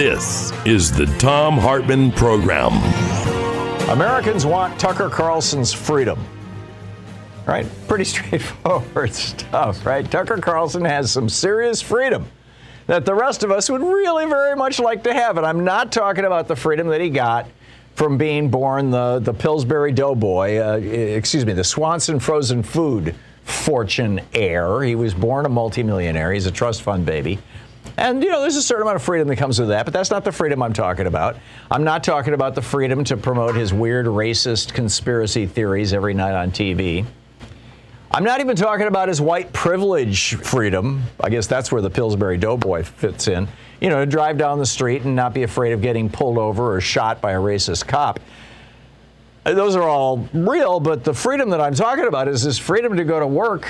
This is the Thom Hartmann Program. Americans want Tucker Carlson's freedom. Right? Pretty straightforward stuff, right? Tucker Carlson has some serious freedom that the rest of us would really very much like to have. And I'm not talking about the freedom that he got from being born the, the Pillsbury Doughboy, uh, excuse me, the Swanson frozen food fortune heir. He was born a multimillionaire. He's a trust fund baby. And, you know, there's a certain amount of freedom that comes with that, but that's not the freedom I'm talking about. I'm not talking about the freedom to promote his weird racist conspiracy theories every night on TV. I'm not even talking about his white privilege freedom. I guess that's where the Pillsbury Doughboy fits in. You know, to drive down the street and not be afraid of getting pulled over or shot by a racist cop. Those are all real, but the freedom that I'm talking about is this freedom to go to work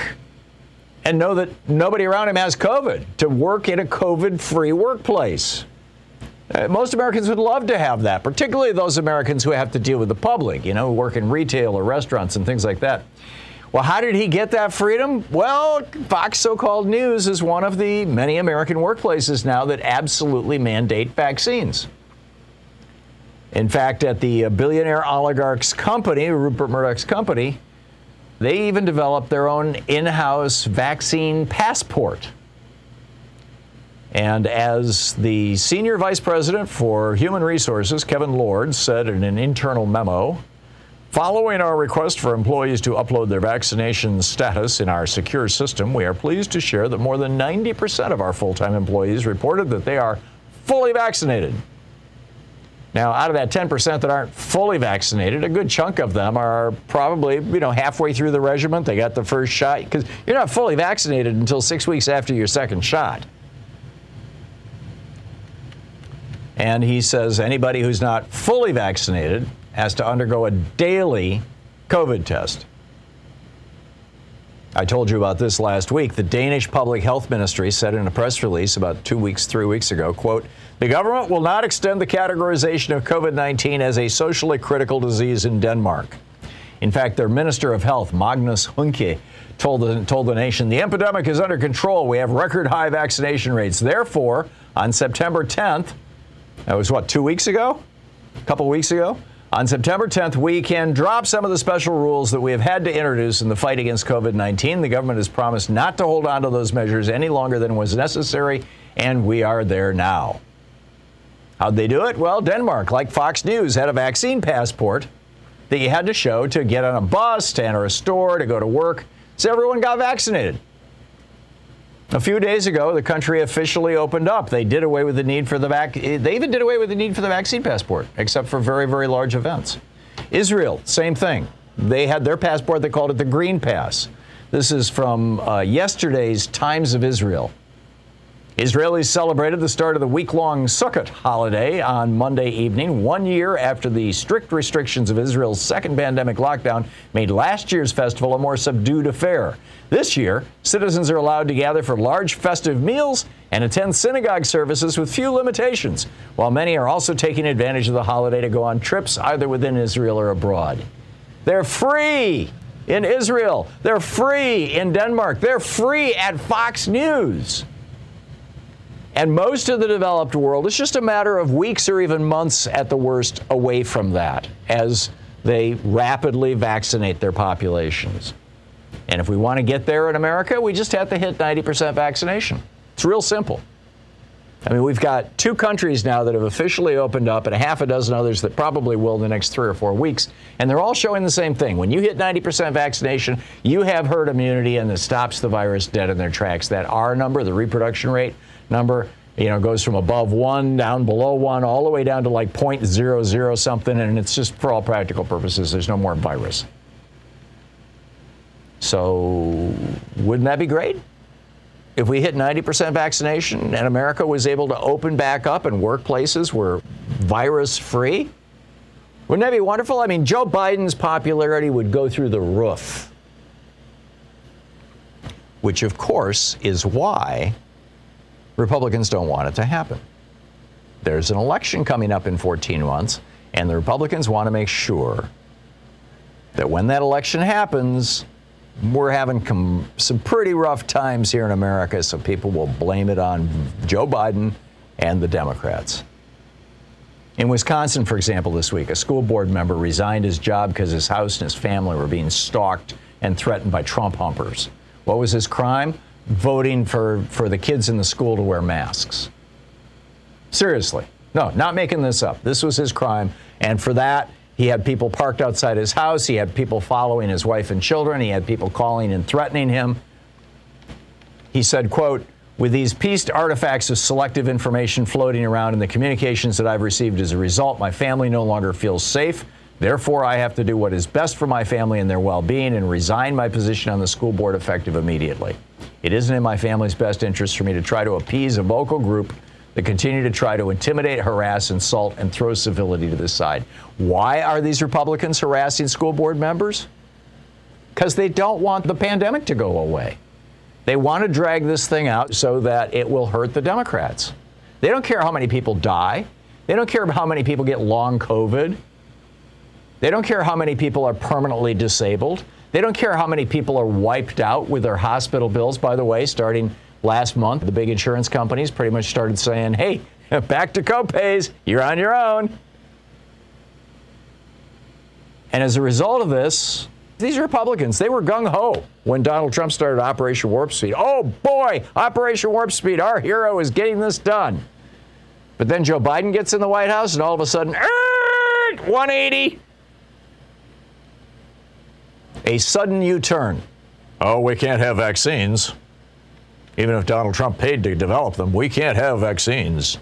and know that nobody around him has COVID, to work in a COVID free workplace. Uh, most Americans would love to have that, particularly those Americans who have to deal with the public, you know, who work in retail or restaurants and things like that. Well, how did he get that freedom? Well, Fox so called news is one of the many American workplaces now that absolutely mandate vaccines. In fact, at the billionaire oligarch's company, Rupert Murdoch's company, they even developed their own in house vaccine passport. And as the senior vice president for human resources, Kevin Lord, said in an internal memo, Following our request for employees to upload their vaccination status in our secure system, we are pleased to share that more than 90% of our full time employees reported that they are fully vaccinated. Now, out of that 10% that aren't fully vaccinated, a good chunk of them are probably, you know, halfway through the regimen. They got the first shot because you're not fully vaccinated until six weeks after your second shot. And he says anybody who's not fully vaccinated has to undergo a daily COVID test. I told you about this last week. The Danish Public Health Ministry said in a press release about two weeks, three weeks ago, quote, the government will not extend the categorization of COVID 19 as a socially critical disease in Denmark. In fact, their Minister of Health, Magnus Heunicke, told the, told the nation the epidemic is under control. We have record high vaccination rates. Therefore, on September 10th, that was what, two weeks ago? A couple weeks ago? On September 10th, we can drop some of the special rules that we have had to introduce in the fight against COVID 19. The government has promised not to hold on to those measures any longer than was necessary, and we are there now. How'd they do it? Well, Denmark, like Fox News, had a vaccine passport that you had to show to get on a bus, to enter a store, to go to work. So everyone got vaccinated. A few days ago, the country officially opened up. They did away with the need for the vac. They even did away with the need for the vaccine passport, except for very, very large events. Israel, same thing. They had their passport. They called it the Green Pass. This is from uh, yesterday's Times of Israel. Israelis celebrated the start of the week long Sukkot holiday on Monday evening, one year after the strict restrictions of Israel's second pandemic lockdown made last year's festival a more subdued affair. This year, citizens are allowed to gather for large festive meals and attend synagogue services with few limitations, while many are also taking advantage of the holiday to go on trips either within Israel or abroad. They're free in Israel, they're free in Denmark, they're free at Fox News. And most of the developed world, it's just a matter of weeks or even months at the worst away from that as they rapidly vaccinate their populations. And if we want to get there in America, we just have to hit 90% vaccination. It's real simple. I mean, we've got two countries now that have officially opened up and a half a dozen others that probably will in the next three or four weeks. And they're all showing the same thing. When you hit 90% vaccination, you have herd immunity and it stops the virus dead in their tracks. That R number, the reproduction rate, number, you know, goes from above one down below one, all the way down to like 0.00 something, and it's just for all practical purposes, there's no more virus. So, wouldn't that be great? If we hit 90% vaccination and America was able to open back up and workplaces were virus free, wouldn't that be wonderful? I mean, Joe Biden's popularity would go through the roof. Which, of course, is why Republicans don't want it to happen. There's an election coming up in 14 months, and the Republicans want to make sure that when that election happens, we're having some pretty rough times here in America, so people will blame it on Joe Biden and the Democrats. In Wisconsin, for example, this week, a school board member resigned his job because his house and his family were being stalked and threatened by Trump humpers. What was his crime? Voting for, for the kids in the school to wear masks. Seriously. No, not making this up. This was his crime. And for that, he had people parked outside his house. He had people following his wife and children. He had people calling and threatening him. He said, quote, with these pieced artifacts of selective information floating around in the communications that I've received as a result, my family no longer feels safe. Therefore, I have to do what is best for my family and their well being and resign my position on the school board effective immediately. It isn't in my family's best interest for me to try to appease a vocal group that continue to try to intimidate, harass, insult, and throw civility to the side. Why are these Republicans harassing school board members? Because they don't want the pandemic to go away. They want to drag this thing out so that it will hurt the Democrats. They don't care how many people die. They don't care how many people get long COVID. They don't care how many people are permanently disabled. They don't care how many people are wiped out with their hospital bills. By the way, starting last month, the big insurance companies pretty much started saying, hey, back to copays, you're on your own. And as a result of this, these Republicans, they were gung ho when Donald Trump started Operation Warp Speed. Oh boy, Operation Warp Speed, our hero is getting this done. But then Joe Biden gets in the White House, and all of a sudden, 180. A sudden U turn. Oh, we can't have vaccines. Even if Donald Trump paid to develop them, we can't have vaccines.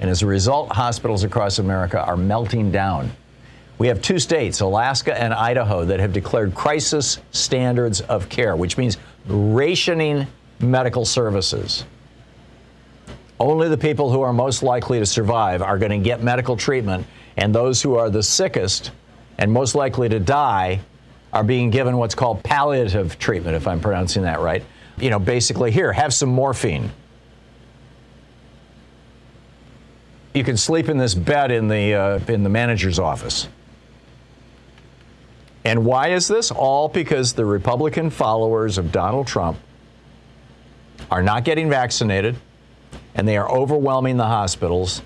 And as a result, hospitals across America are melting down. We have two states, Alaska and Idaho, that have declared crisis standards of care, which means rationing medical services. Only the people who are most likely to survive are going to get medical treatment, and those who are the sickest and most likely to die are being given what's called palliative treatment, if I'm pronouncing that right you know, basically, here, have some morphine. You can sleep in this bed in the, uh, in the manager's office. And why is this? All because the Republican followers of Donald Trump are not getting vaccinated and they are overwhelming the hospitals.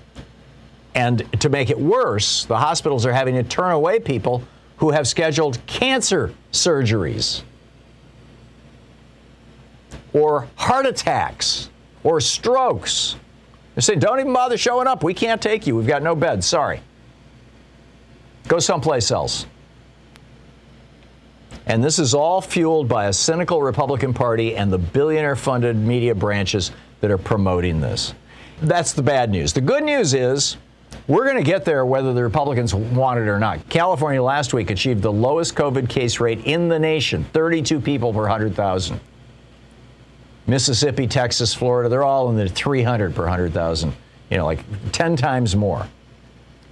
And to make it worse, the hospitals are having to turn away people who have scheduled cancer surgeries or heart attacks or strokes. They say, don't even bother showing up. We can't take you. We've got no beds. Sorry. Go someplace else. And this is all fueled by a cynical Republican Party and the billionaire funded media branches that are promoting this. That's the bad news. The good news is we're going to get there whether the Republicans want it or not. California last week achieved the lowest COVID case rate in the nation 32 people per 100,000. Mississippi, Texas, Florida, they're all in the 300 per 100,000, you know, like 10 times more.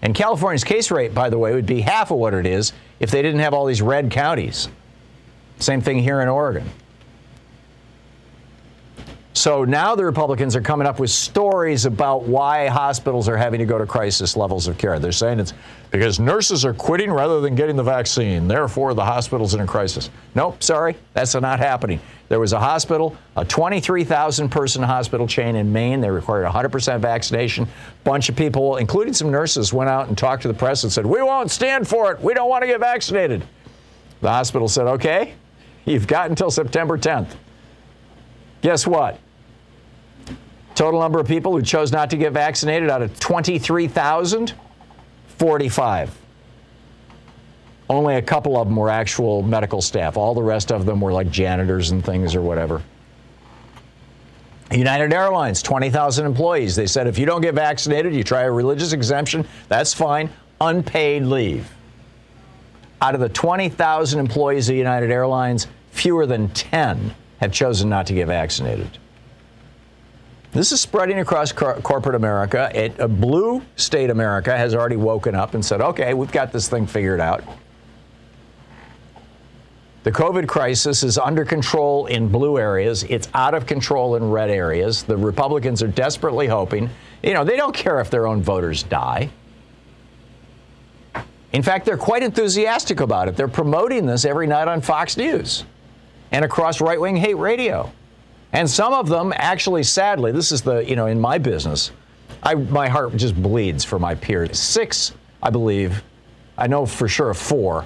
And California's case rate, by the way, would be half of what it is if they didn't have all these red counties. Same thing here in Oregon. So now the Republicans are coming up with stories about why hospitals are having to go to crisis levels of care. They're saying it's because nurses are quitting rather than getting the vaccine. Therefore, the hospital's in a crisis. Nope, sorry, that's not happening. There was a hospital, a 23,000 person hospital chain in Maine. They required 100% vaccination. A bunch of people, including some nurses, went out and talked to the press and said, We won't stand for it. We don't want to get vaccinated. The hospital said, Okay, you've got until September 10th. Guess what? Total number of people who chose not to get vaccinated out of 23,000, 45. Only a couple of them were actual medical staff. All the rest of them were like janitors and things or whatever. United Airlines, 20,000 employees. They said if you don't get vaccinated, you try a religious exemption, that's fine. Unpaid leave. Out of the 20,000 employees of United Airlines, fewer than 10 have chosen not to get vaccinated. This is spreading across cor- corporate America. It, a blue state America has already woken up and said, okay, we've got this thing figured out. The COVID crisis is under control in blue areas. It's out of control in red areas. The Republicans are desperately hoping, you know, they don't care if their own voters die. In fact, they're quite enthusiastic about it. They're promoting this every night on Fox News and across right wing hate radio. And some of them actually, sadly, this is the, you know, in my business, I, my heart just bleeds for my peers. Six, I believe, I know for sure four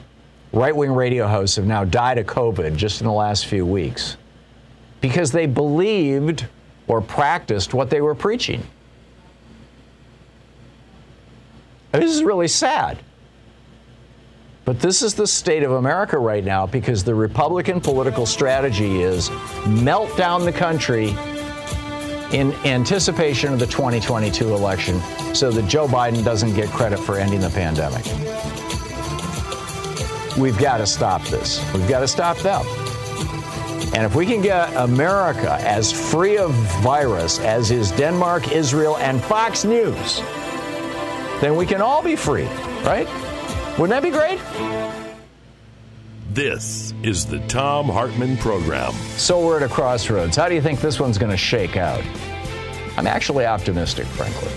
right wing radio hosts have now died of COVID just in the last few weeks because they believed or practiced what they were preaching. This is really sad. But this is the state of America right now because the Republican political strategy is melt down the country in anticipation of the 2022 election so that Joe Biden doesn't get credit for ending the pandemic. We've got to stop this. We've got to stop them. And if we can get America as free of virus as is Denmark, Israel, and Fox News, then we can all be free, right? Wouldn't that be great? This is the Thom Hartmann Program. So we're at a crossroads. How do you think this one's going to shake out? I'm actually optimistic, frankly.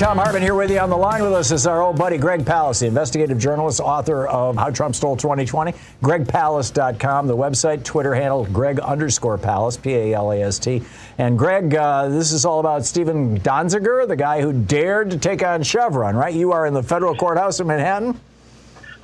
Thom Hartmann here with you on the line with us is our old buddy Greg Palast, the investigative journalist, author of How Trump Stole 2020. GregPalast.com, the website, Twitter handle Greg underscore Palast, P A L A S T. And Greg, uh, this is all about Steven Donziger, the guy who dared to take on Chevron, right? You are in the federal courthouse in Manhattan?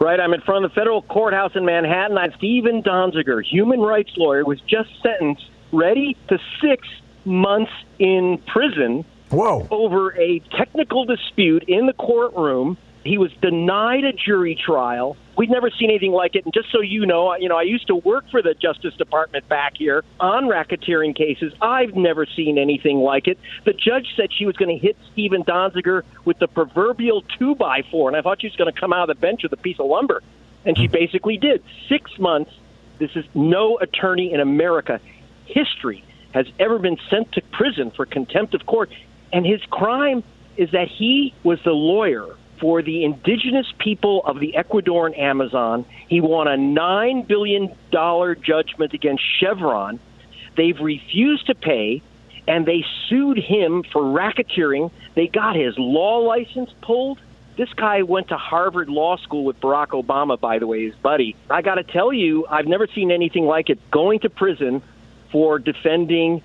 Right, I'm in front of the federal courthouse in Manhattan. I'm Steven Donziger, human rights lawyer, was just sentenced, ready to six months in prison Whoa. over a technical dispute in the courtroom. He was denied a jury trial. We'd never seen anything like it. And just so you know, you know, I used to work for the Justice Department back here on racketeering cases. I've never seen anything like it. The judge said she was going to hit Steven Donziger with the proverbial two by four, and I thought she was going to come out of the bench with a piece of lumber, and she hmm. basically did. Six months. This is no attorney in America history has ever been sent to prison for contempt of court. And his crime is that he was the lawyer for the indigenous people of the Ecuadorian Amazon. He won a $9 billion judgment against Chevron. They've refused to pay, and they sued him for racketeering. They got his law license pulled. This guy went to Harvard Law School with Barack Obama, by the way, his buddy. I got to tell you, I've never seen anything like it. Going to prison for defending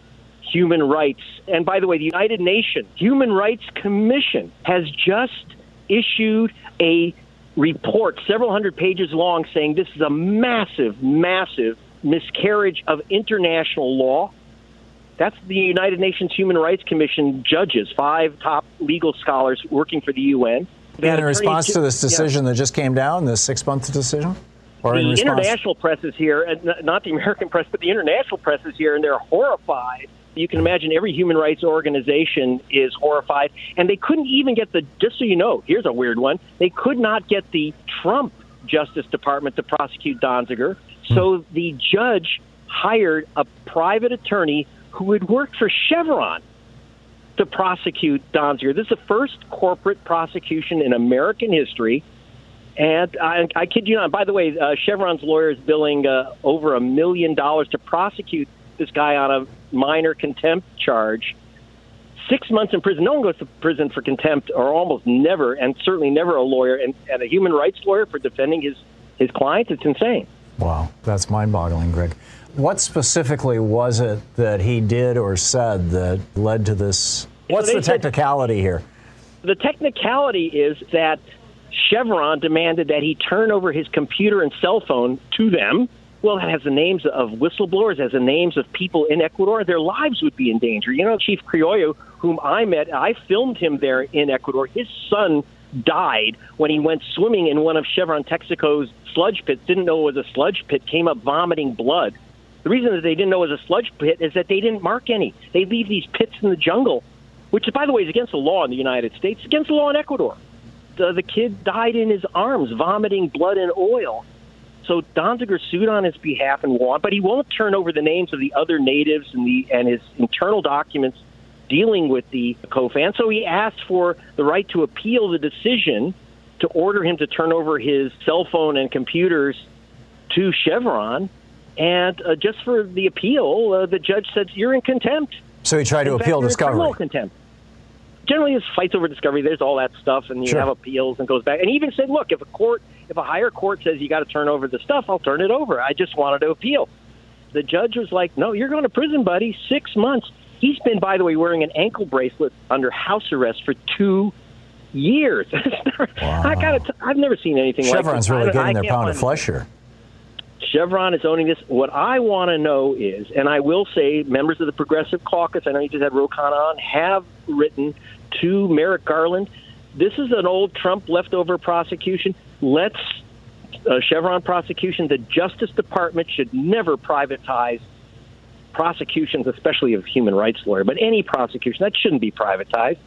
human rights. And by the way, the United Nations Human Rights Commission has just issued a report, several hundred pages long, saying this is a massive, massive miscarriage of international law. That's the United Nations Human Rights Commission judges, five top legal scholars working for the UN. In response to this decision yeah. that just came down, this six month decision? Or the in international press is here, not the American press, but the international press is here, and they're horrified you can imagine every human rights organization is horrified, and they couldn't even get the. Just so you know, here's a weird one: they could not get the Trump Justice Department to prosecute Donziger, so hmm. the judge hired a private attorney who had worked for Chevron to prosecute Donziger. This is the first corporate prosecution in American history. And I, I kid you not. By the way, uh, Chevron's lawyer is billing uh, over a million dollars to prosecute this guy on a minor contempt charge. Six months in prison. No one goes to prison for contempt, or almost never, and certainly never a lawyer and, and a human rights lawyer for defending his his clients. It's insane. Wow, that's mind-boggling, Greg. What specifically was it that he did or said that led to this? What's so the technicality said, here? The technicality is that Chevron demanded that he turn over his computer and cell phone to them well, it has the names of whistleblowers, has the names of people in Ecuador. Their lives would be in danger. You know, Chief Criollo, whom I met, I filmed him there in Ecuador. His son died when he went swimming in one of Chevron Texaco's sludge pits, didn't know it was a sludge pit, came up vomiting blood. The reason that they didn't know it was a sludge pit is that they didn't mark any. They leave these pits in the jungle, which, by the way, is against the law in the United States, against the law in Ecuador. The, the kid died in his arms, vomiting blood and oil. So Donziger sued on his behalf and won, but he won't turn over the names of the other natives and the and his internal documents dealing with the COFAN. So he asked for the right to appeal the decision to order him to turn over his cell phone and computers to Chevron. And uh, just for the appeal, uh, the judge said, You're in contempt. So he tried to In appeal fact, you're discovery. criminal contempt. Generally, it's fights over discovery. There's all that stuff, and you Sure. have appeals and goes back. And he even said, "Look, if a court, if a higher court says you got to turn over the stuff, I'll turn it over. I just wanted to appeal." The judge was like, "No, you're going to prison, buddy. Six months." He's been, by the way, wearing an ankle bracelet under house arrest for two years. I got to. I've never seen anything Chevron's like really this. I- I getting their pound of flesh here. Chevron is owning this. What I want to know is, and I will say, members of the Progressive Caucus, I know you just had Ro Khanna on, have written to Merrick Garland. This is an old Trump leftover prosecution. Let's uh, Chevron prosecution. The Justice Department should never privatize prosecutions, especially of human rights lawyer, but any prosecution that shouldn't be privatized.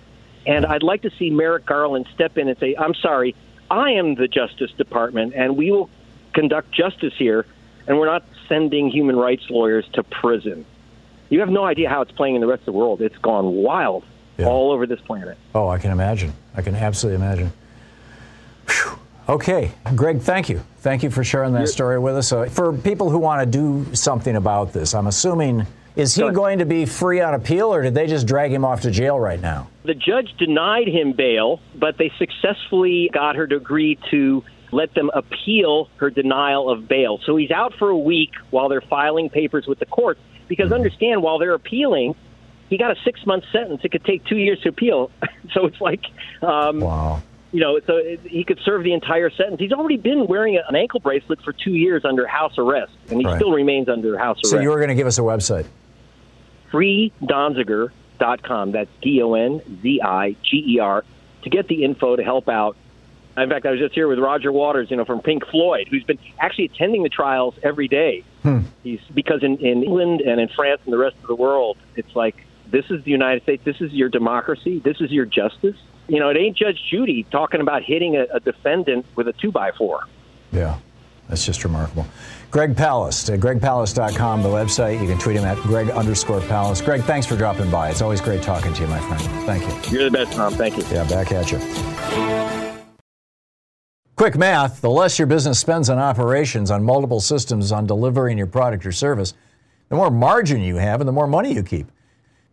And I'd like to see Merrick Garland step in and say, "I'm sorry, I am the Justice Department, and we will conduct justice here, and we're not sending human rights lawyers to prison." You have no idea how it's playing in the rest of the world. It's gone wild Yeah. all over this planet. Oh, I can imagine. I can absolutely imagine. Phew. Okay, Greg, thank you. Thank you for sharing that story with us. So, for people who want to do something about this, I'm assuming, is he going to be free on appeal or did they just drag him off to jail right now? The judge denied him bail, but they successfully got her to agree to let them appeal her denial of bail. So he's out for a week while they're filing papers with the court. Because mm-hmm. understand, while they're appealing, he got a six month sentence. It could take two years to appeal. so it's like, um, Wow. you know, so it, he could serve the entire sentence. He's already been wearing an ankle bracelet for two years under house arrest, and he Right. still remains under house So, arrest. So you were going to give us a website. freedonziger.com. That's D O N Z I G E R to get the info to help out. In fact, I was just here with Roger Waters, you know, from Pink Floyd, who's been actually attending the trials every day. He's because in, in England and in France and the rest of the world, it's like this is the United States. This is your democracy. This is your justice. You know, it ain't Judge Judy talking about hitting a, a defendant with a two by four. Yeah, that's just remarkable. Greg Palast, uh, gregpalast.com, the website. You can tweet him at greg underscore palast. Greg, thanks for dropping by. It's always great talking to you, my friend. Thank you. You're the best, Tom. Thank you. Yeah, back at you. Quick math the less your business spends on operations, on multiple systems, on delivering your product or service, the more margin you have and the more money you keep.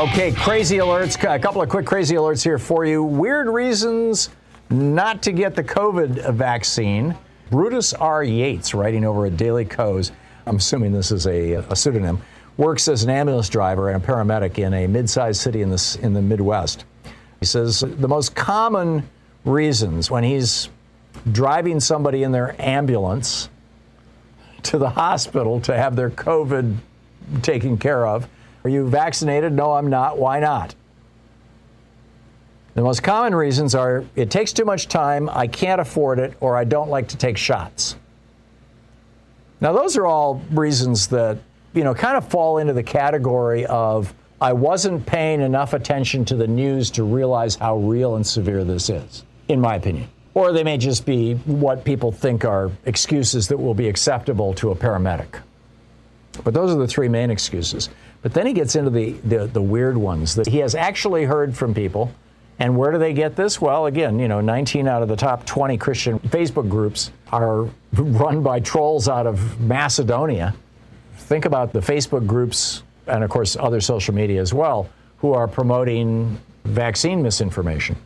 Okay, crazy alerts. A couple of quick crazy alerts here for you. Weird reasons not to get the COVID vaccine. Brutus R. Yates, writing over at Daily Kos, I'm assuming this is a, a pseudonym, works as an ambulance driver and a paramedic in a mid-sized city in the, in the Midwest. He says the most common reasons when he's driving somebody in their ambulance to the hospital to have their COVID taken care of. Are you vaccinated? No, I'm not. Why not? The most common reasons are it takes too much time, I can't afford it, or I don't like to take shots. Now, those are all reasons that, you know, kind of fall into the category of I wasn't paying enough attention to the news to realize how real and severe this is, in my opinion. Or they may just be what people think are excuses that will be acceptable to a paramedic. But those are the three main excuses. But then he gets into the, the, the weird ones that he has actually heard from people. And where do they get this? Well, again, you know, 19 out of the top 20 Christian Facebook groups are run by trolls out of Macedonia. Think about the Facebook groups, and of course, other social media as well, who are promoting vaccine misinformation.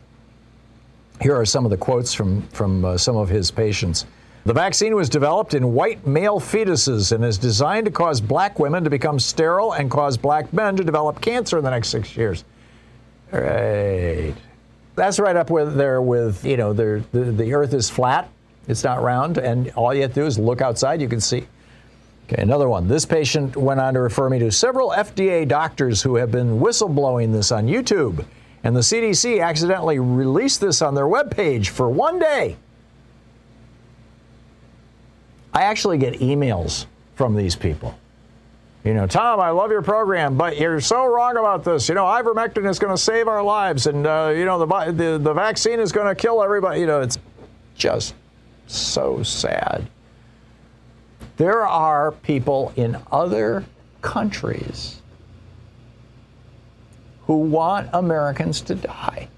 Here are some of the quotes from, from uh, some of his patients. The vaccine was developed in white male fetuses and is designed to cause black women to become sterile and cause black men to develop cancer in the next six years. Right. That's right up with there with, you know, the, the earth is flat, it's not round, and all you have to do is look outside, you can see. Okay, another one. This patient went on to refer me to several FDA doctors who have been whistleblowing this on YouTube, and the CDC accidentally released this on their webpage for one day. I actually get emails from these people. You know, Tom, I love your program, but you're so wrong about this. You know, ivermectin is going to save our lives, and uh, you know the, the the vaccine is going to kill everybody. You know, it's just so sad. There are people in other countries who want Americans to die.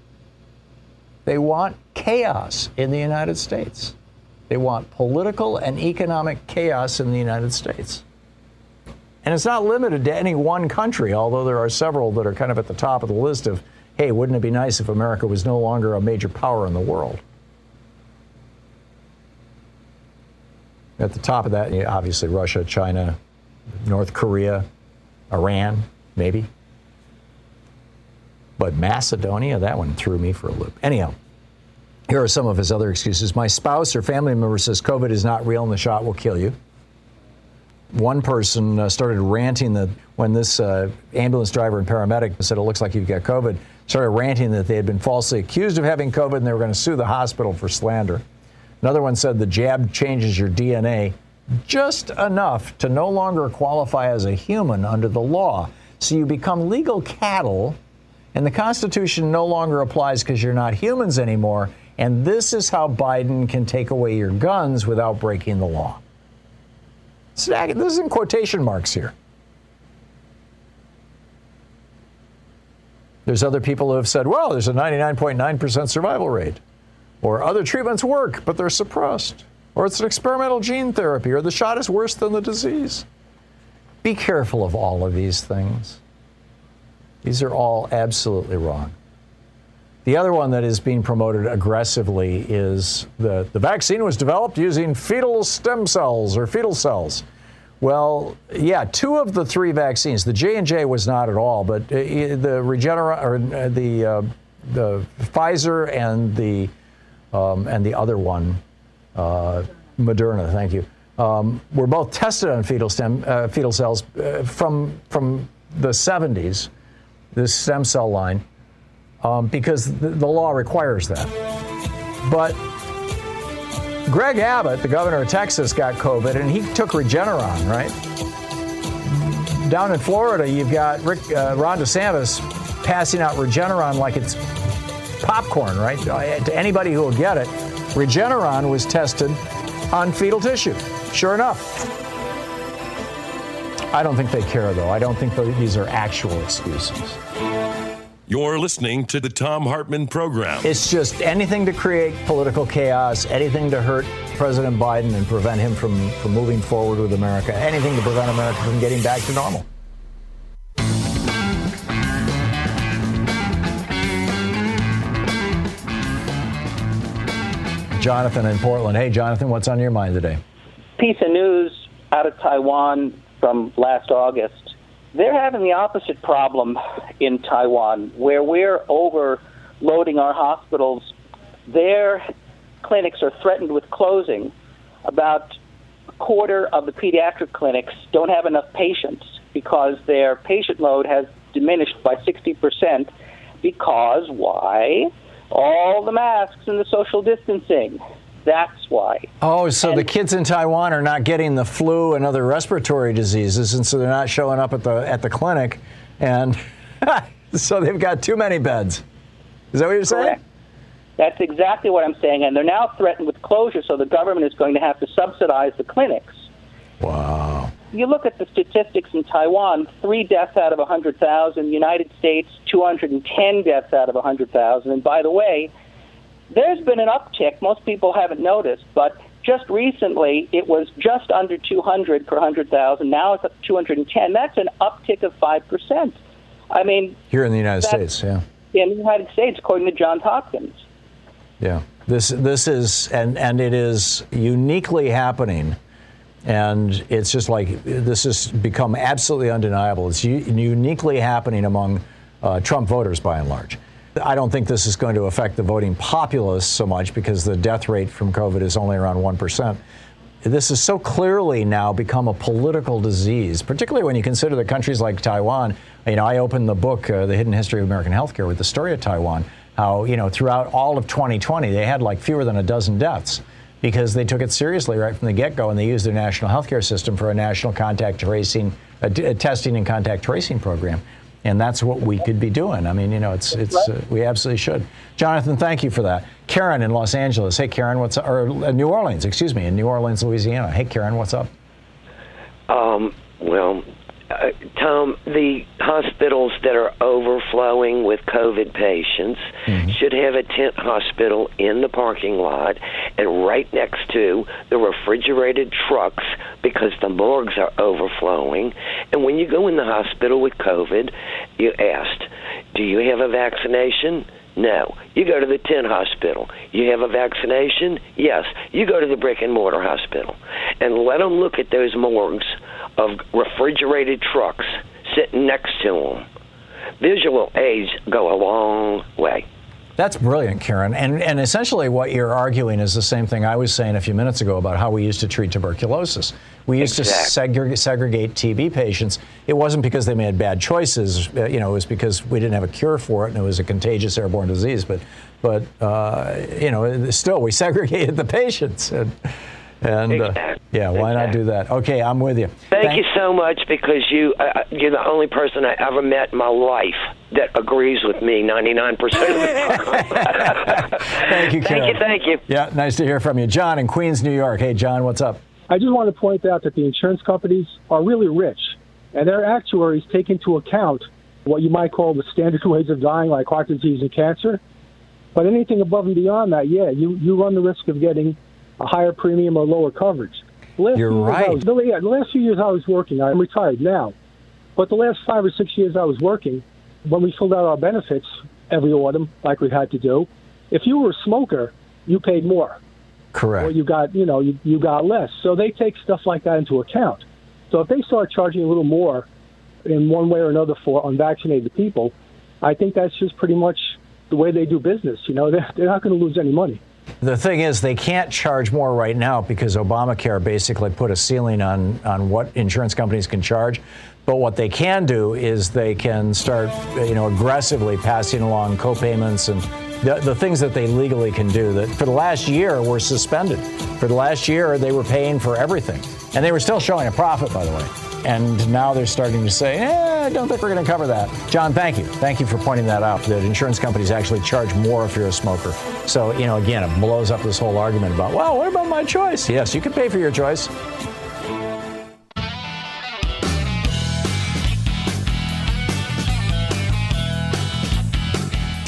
They want chaos in the United States. They want political and economic chaos in the United States. And it's not limited to any one country, although there are several that are kind of at the top of the list of, hey, wouldn't it be nice if America was no longer a major power in the world? At the top of that, obviously, Russia, China, North Korea, Iran, maybe. But Macedonia, that one threw me for a loop. Anyhow, here are some of his other excuses. My spouse or family member says COVID is not real and the shot will kill you. One person uh, started ranting that when this uh, ambulance driver and paramedic said it looks like you've got COVID, started ranting that they had been falsely accused of having COVID and they were going to sue the hospital for slander. Another one said the jab changes your DNA just enough to no longer qualify as a human under the law. So you become legal cattle, and the Constitution no longer applies because you're not humans anymore. And this is how Biden can take away your guns without breaking the law. This is in quotation marks here. There's other people who have said, well, there's a 99.9% survival rate. Or other treatments work, but they're suppressed. Or it's an experimental gene therapy, or the shot is worse than the disease. Be careful of all of these things. These are all absolutely wrong. The other one that is being promoted aggressively is the, the vaccine was developed using fetal stem cells or fetal cells. Well, yeah, two of the three vaccines, the J and J was not at all, but uh, the Regenera or uh, the uh, the Pfizer and the um, and the other one, uh, Moderna, thank you, um, were both tested on fetal stem uh, fetal cells uh, from from the 70s, this stem cell line um, because the, the law requires that. But Greg Abbott, the governor of Texas, got COVID and he took Regeneron, right? Down in Florida, you've got Rick, uh, Ron DeSantis passing out Regeneron like it's popcorn, right? Uh, to anybody who will get it. Regeneron was tested on fetal tissue. Sure enough. I don't think they care, though. I don't think these are actual excuses. You're listening to the Thom Hartmann program. It's just anything to create political chaos, anything to hurt President Biden and prevent him from, from moving forward with America, anything to prevent America from getting back to normal. Jonathan in Portland. Hey, Jonathan, what's on your mind today? Piece of news out of Taiwan from last August they're having the opposite problem in Taiwan, where we're overloading our hospitals. Their clinics are threatened with closing. About a quarter of the pediatric clinics don't have enough patients because their patient load has diminished by 60% because why? All the masks and the social distancing. That's why. Oh, so and the kids in Taiwan are not getting the flu and other respiratory diseases, and so they're not showing up at the at the clinic, and so they've got too many beds. Is that what you're saying? Correct. That's exactly what I'm saying. And they're now threatened with closure, so the government is going to have to subsidize the clinics. Wow. You look at the statistics in Taiwan, three deaths out of 100,000. United States, 210 deaths out of 100,000. And by the way, there's been an uptick. Most people haven't noticed, but just recently it was just under 200 per 100,000. Now it's up 210. That's an uptick of 5%. I mean, here in the United States, yeah. In the United States, according to Johns Hopkins. Yeah. This this is and and it is uniquely happening and it's just like this has become absolutely undeniable. It's u- uniquely happening among uh, Trump voters by and large. I don't think this is going to affect the voting populace so much because the death rate from COVID is only around 1%. This has so clearly now become a political disease, particularly when you consider that countries like Taiwan. You know, I opened the book, uh, The Hidden History of American Healthcare, with the story of Taiwan, how, you know, throughout all of 2020, they had like fewer than a dozen deaths because they took it seriously right from the get-go and they used their national healthcare system for a national contact tracing, a, a testing and contact tracing program and that's what we could be doing. I mean, you know, it's it's uh, we absolutely should. Jonathan, thank you for that. Karen in Los Angeles. Hey, Karen, what's up? Or uh, New Orleans, excuse me, in New Orleans, Louisiana. Hey, Karen, what's up? Um, well, uh, Tom, the hospitals that are overflowing with COVID patients mm-hmm. should have a tent hospital in the parking lot and right next to the refrigerated trucks because the morgues are overflowing. And when you go in the hospital with COVID, you asked, Do you have a vaccination? No. You go to the tent hospital. You have a vaccination? Yes. You go to the brick and mortar hospital. And let them look at those morgues of refrigerated trucks sitting next to them. Visual aids go a long way. That's brilliant, Karen. And, and essentially, what you're arguing is the same thing I was saying a few minutes ago about how we used to treat tuberculosis. We used exactly. to segregate, segregate TB patients. It wasn't because they made bad choices. Uh, you know, it was because we didn't have a cure for it, and it was a contagious airborne disease. But, but uh, you know, still, we segregated the patients. And, and exactly. uh, yeah, why exactly. not do that? Okay, I'm with you. Thank, Thank you so much because you uh, uh, you're the only person I ever met in my life that agrees with me 99% of the time. thank you, Carol. Thank you, thank you. Yeah, nice to hear from you. John in Queens, New York. Hey, John, what's up? I just want to point out that the insurance companies are really rich, and their actuaries take into account what you might call the standard ways of dying, like heart disease and cancer. But anything above and beyond that, yeah, you, you run the risk of getting a higher premium or lower coverage. You're right. Was, the, yeah, the last few years I was working, I'm retired now, but the last five or six years I was working, when we filled out our benefits every autumn, like we had to do, if you were a smoker, you paid more. Correct. Or you got, you know, you, you got less. So they take stuff like that into account. So if they start charging a little more in one way or another for unvaccinated people, I think that's just pretty much the way they do business. You know, they're, they're not going to lose any money. The thing is, they can't charge more right now because Obamacare basically put a ceiling on, on what insurance companies can charge. But what they can do is they can start, you know, aggressively passing along co-payments and the, the things that they legally can do. That for the last year were suspended. For the last year, they were paying for everything, and they were still showing a profit, by the way. And now they're starting to say, eh, I don't think we're going to cover that. John, thank you. Thank you for pointing that out, that insurance companies actually charge more if you're a smoker. So, you know, again, it blows up this whole argument about, well, what about my choice? Yes, you can pay for your choice.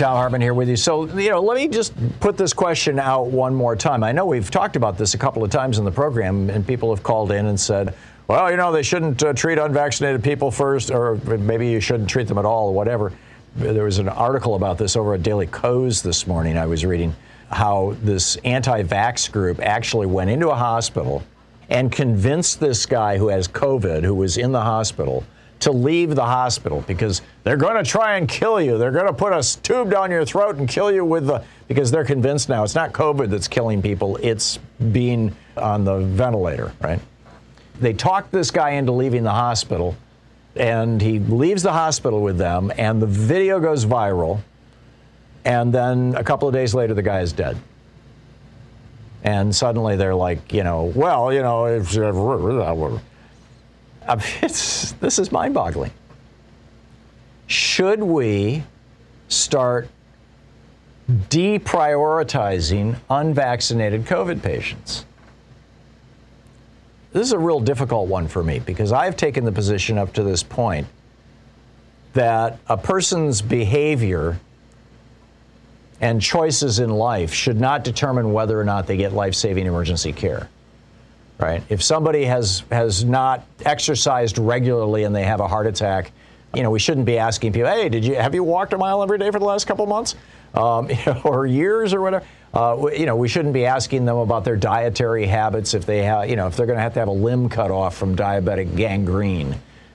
Thom Hartmann here with you. So, you know, let me just put this question out one more time. I know we've talked about this a couple of times in the program, and people have called in and said, well, you know, they shouldn't uh, treat unvaccinated people first, or maybe you shouldn't treat them at all, or whatever. There was an article about this over at Daily Kos this morning. I was reading how this anti vax group actually went into a hospital and convinced this guy who has COVID, who was in the hospital, to leave the hospital because they're going to try and kill you. They're going to put a tube down your throat and kill you with the, because they're convinced now it's not COVID that's killing people, it's being on the ventilator, right? They talked this guy into leaving the hospital, and he leaves the hospital with them, and the video goes viral. And then a couple of days later, the guy is dead. And suddenly they're like, you know, well, you know, it's, uh, it's this is mind boggling. Should we start deprioritizing unvaccinated COVID patients. This is a real difficult one for me because I've taken the position up to this point that a person's behavior and choices in life should not determine whether or not they get life-saving emergency care. Right? If somebody has has not exercised regularly and they have a heart attack, you know, we shouldn't be asking people, "Hey, did you have you walked a mile every day for the last couple months, um, or years, or whatever?" Uh, you know, we shouldn't be asking them about their dietary habits if they have, you know, if they're going to have to have a limb cut off from diabetic gangrene,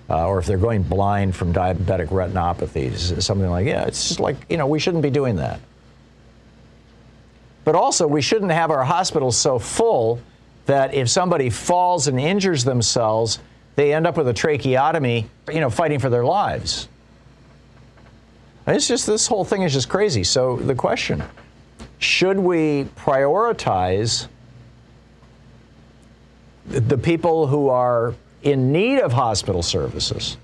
uh, or if they're going blind from diabetic retinopathy, something like yeah. It's just like you know, we shouldn't be doing that. But also, we shouldn't have our hospitals so full that if somebody falls and injures themselves, they end up with a tracheotomy, you know, fighting for their lives. It's just this whole thing is just crazy. So the question, should we prioritize the people who are in need of hospital services,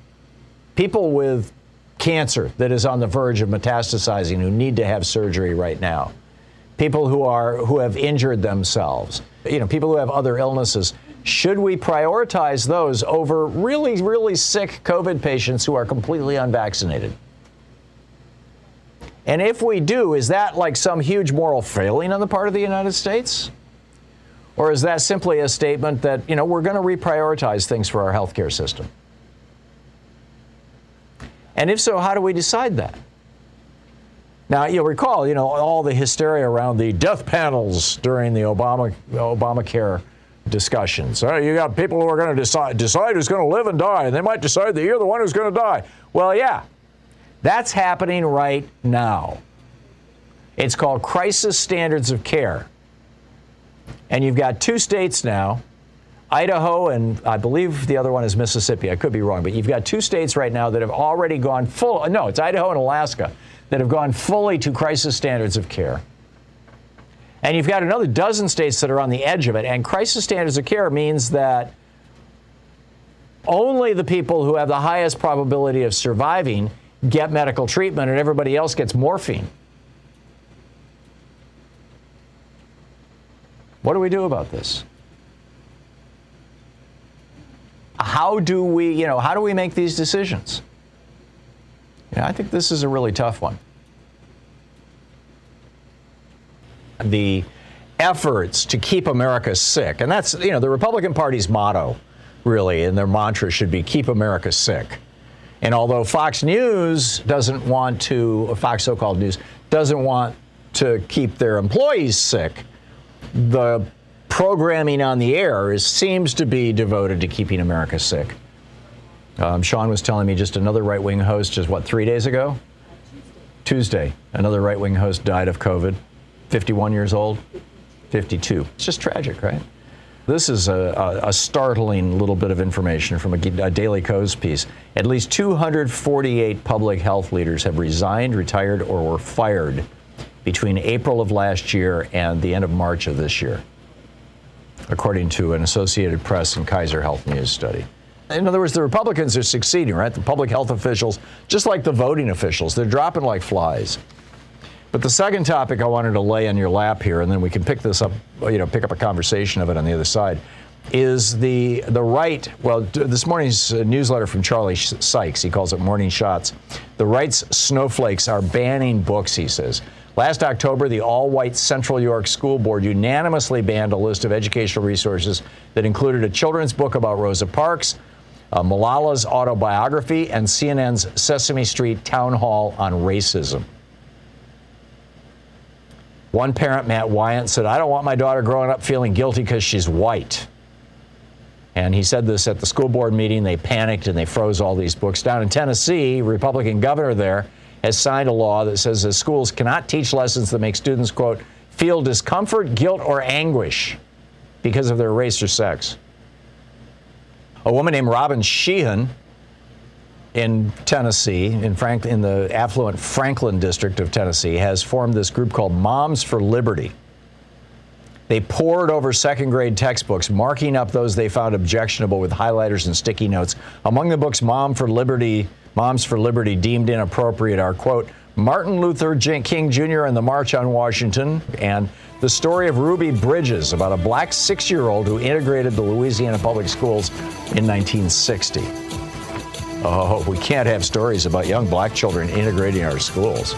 people with cancer that is on the verge of metastasizing who need to have surgery right now, people who are who have injured themselves, you know, people who have other illnesses. Should we prioritize those over really, really sick COVID patients who are completely unvaccinated? And if we do, is that like some huge moral failing on the part of the United States? Or is that simply a statement that, you know, we're going to reprioritize things for our healthcare system? And if so, how do we decide that? Now, you'll recall, you know, all the hysteria around the death panels during the Obama Obamacare discussions. You got people who are going to decide decide who's going to live and die, and they might decide that you're the one who's going to die. Well, yeah, that's happening right now. It's called crisis standards of care. And you've got two states now, Idaho and I believe the other one is Mississippi. I could be wrong, but you've got two states right now that have already gone full. No, it's Idaho and Alaska that have gone fully to crisis standards of care. And you've got another dozen states that are on the edge of it. And crisis standards of care means that only the people who have the highest probability of surviving get medical treatment and everybody else gets morphine. What do we do about this? How do we, you know, how do we make these decisions? Yeah, I think this is a really tough one. The efforts to keep America sick, and that's, you know, the Republican Party's motto, really, and their mantra should be keep America sick. And although Fox News doesn't want to, Fox so called news, doesn't want to keep their employees sick, the programming on the air is, seems to be devoted to keeping America sick. Um, Sean was telling me just another right wing host, just what, three days ago? Tuesday, another right wing host died of COVID, 51 years old, 52. It's just tragic, right? This is a, a, startling little bit of information from a, a, Daily Kos piece. At least 248 public health leaders have resigned, retired, or were fired between April of last year and the end of March of this year, according to an Associated Press and Kaiser Health News study. In other words, the Republicans are succeeding, right? The public health officials, just like the voting officials, they're dropping like flies. But the second topic I wanted to lay on your lap here, and then we can pick this up, you know, pick up a conversation of it on the other side, is the the right. Well, this morning's uh, newsletter from Charlie Sykes, he calls it Morning Shots. The right's snowflakes are banning books, he says. Last October, the all white Central York School Board unanimously banned a list of educational resources that included a children's book about Rosa Parks, uh, Malala's autobiography, and CNN's Sesame Street town hall on racism. One parent, Matt Wyant, said, I don't want my daughter growing up feeling guilty because she's white. And he said this at the school board meeting. They panicked and they froze all these books down. In Tennessee, Republican governor there has signed a law that says that schools cannot teach lessons that make students, quote, feel discomfort, guilt, or anguish because of their race or sex. A woman named Robin Steenman in Tennessee, in, Frank, in the affluent Franklin district of Tennessee, has formed this group called Moms for Liberty. They pored over second grade textbooks, marking up those they found objectionable with highlighters and sticky notes. Among the books Mom for Liberty, Moms for Liberty deemed inappropriate are, quote, Martin Luther King Jr. and the March on Washington, and the story of Ruby Bridges about a black six year old who integrated the Louisiana public schools in 1960. Oh, we can't have stories about young black children integrating our schools.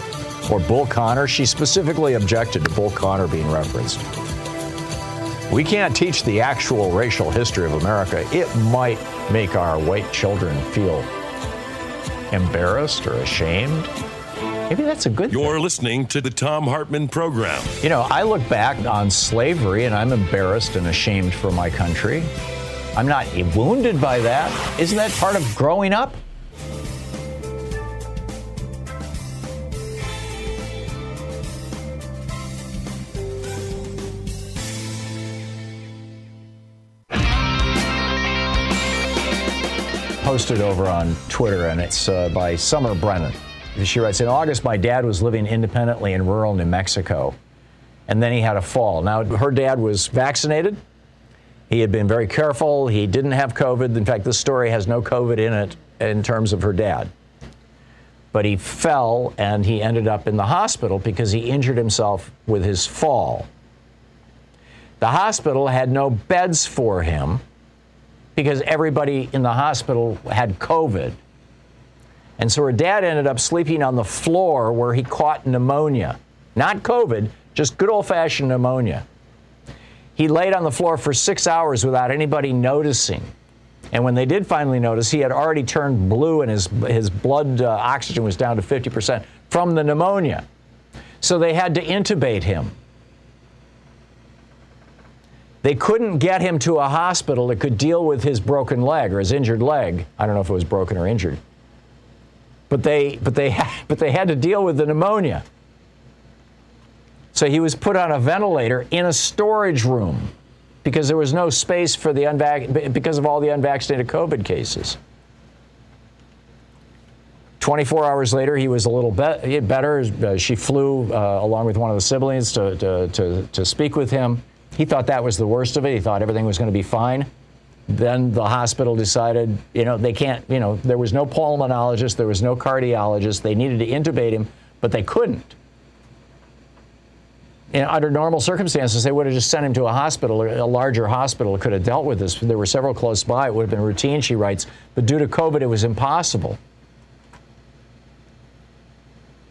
Or Bull Connor. She specifically objected to Bull Connor being referenced. We can't teach the actual racial history of America. It might make our white children feel embarrassed or ashamed. Maybe that's a good You're thing. listening to the Thom Hartmann program. You know, I look back on slavery and I'm embarrassed and ashamed for my country. I'm not wounded by that. Isn't that part of growing up? posted over on Twitter, and it's uh, by Summer Brennan. She writes In August, my dad was living independently in rural New Mexico, and then he had a fall. Now, her dad was vaccinated. He had been very careful. He didn't have COVID. In fact, this story has no COVID in it in terms of her dad. But he fell and he ended up in the hospital because he injured himself with his fall. The hospital had no beds for him because everybody in the hospital had COVID. And so her dad ended up sleeping on the floor where he caught pneumonia. Not COVID, just good old fashioned pneumonia. He laid on the floor for six hours without anybody noticing. And when they did finally notice, he had already turned blue and his, his blood uh, oxygen was down to 50% from the pneumonia. So they had to intubate him. They couldn't get him to a hospital that could deal with his broken leg or his injured leg. I don't know if it was broken or injured. But they, but they, but they had to deal with the pneumonia. So he was put on a ventilator in a storage room because there was no space for the unvac- because of all the unvaccinated COVID cases. 24 hours later, he was a little be- better. Uh, she flew uh, along with one of the siblings to, to, to, to speak with him. He thought that was the worst of it. He thought everything was going to be fine. Then the hospital decided, you know, they can't, you know, there was no pulmonologist, there was no cardiologist. They needed to intubate him, but they couldn't. And under normal circumstances, they would have just sent him to a hospital, a larger hospital could have dealt with this. There were several close by. It would have been routine, she writes. But due to COVID, it was impossible.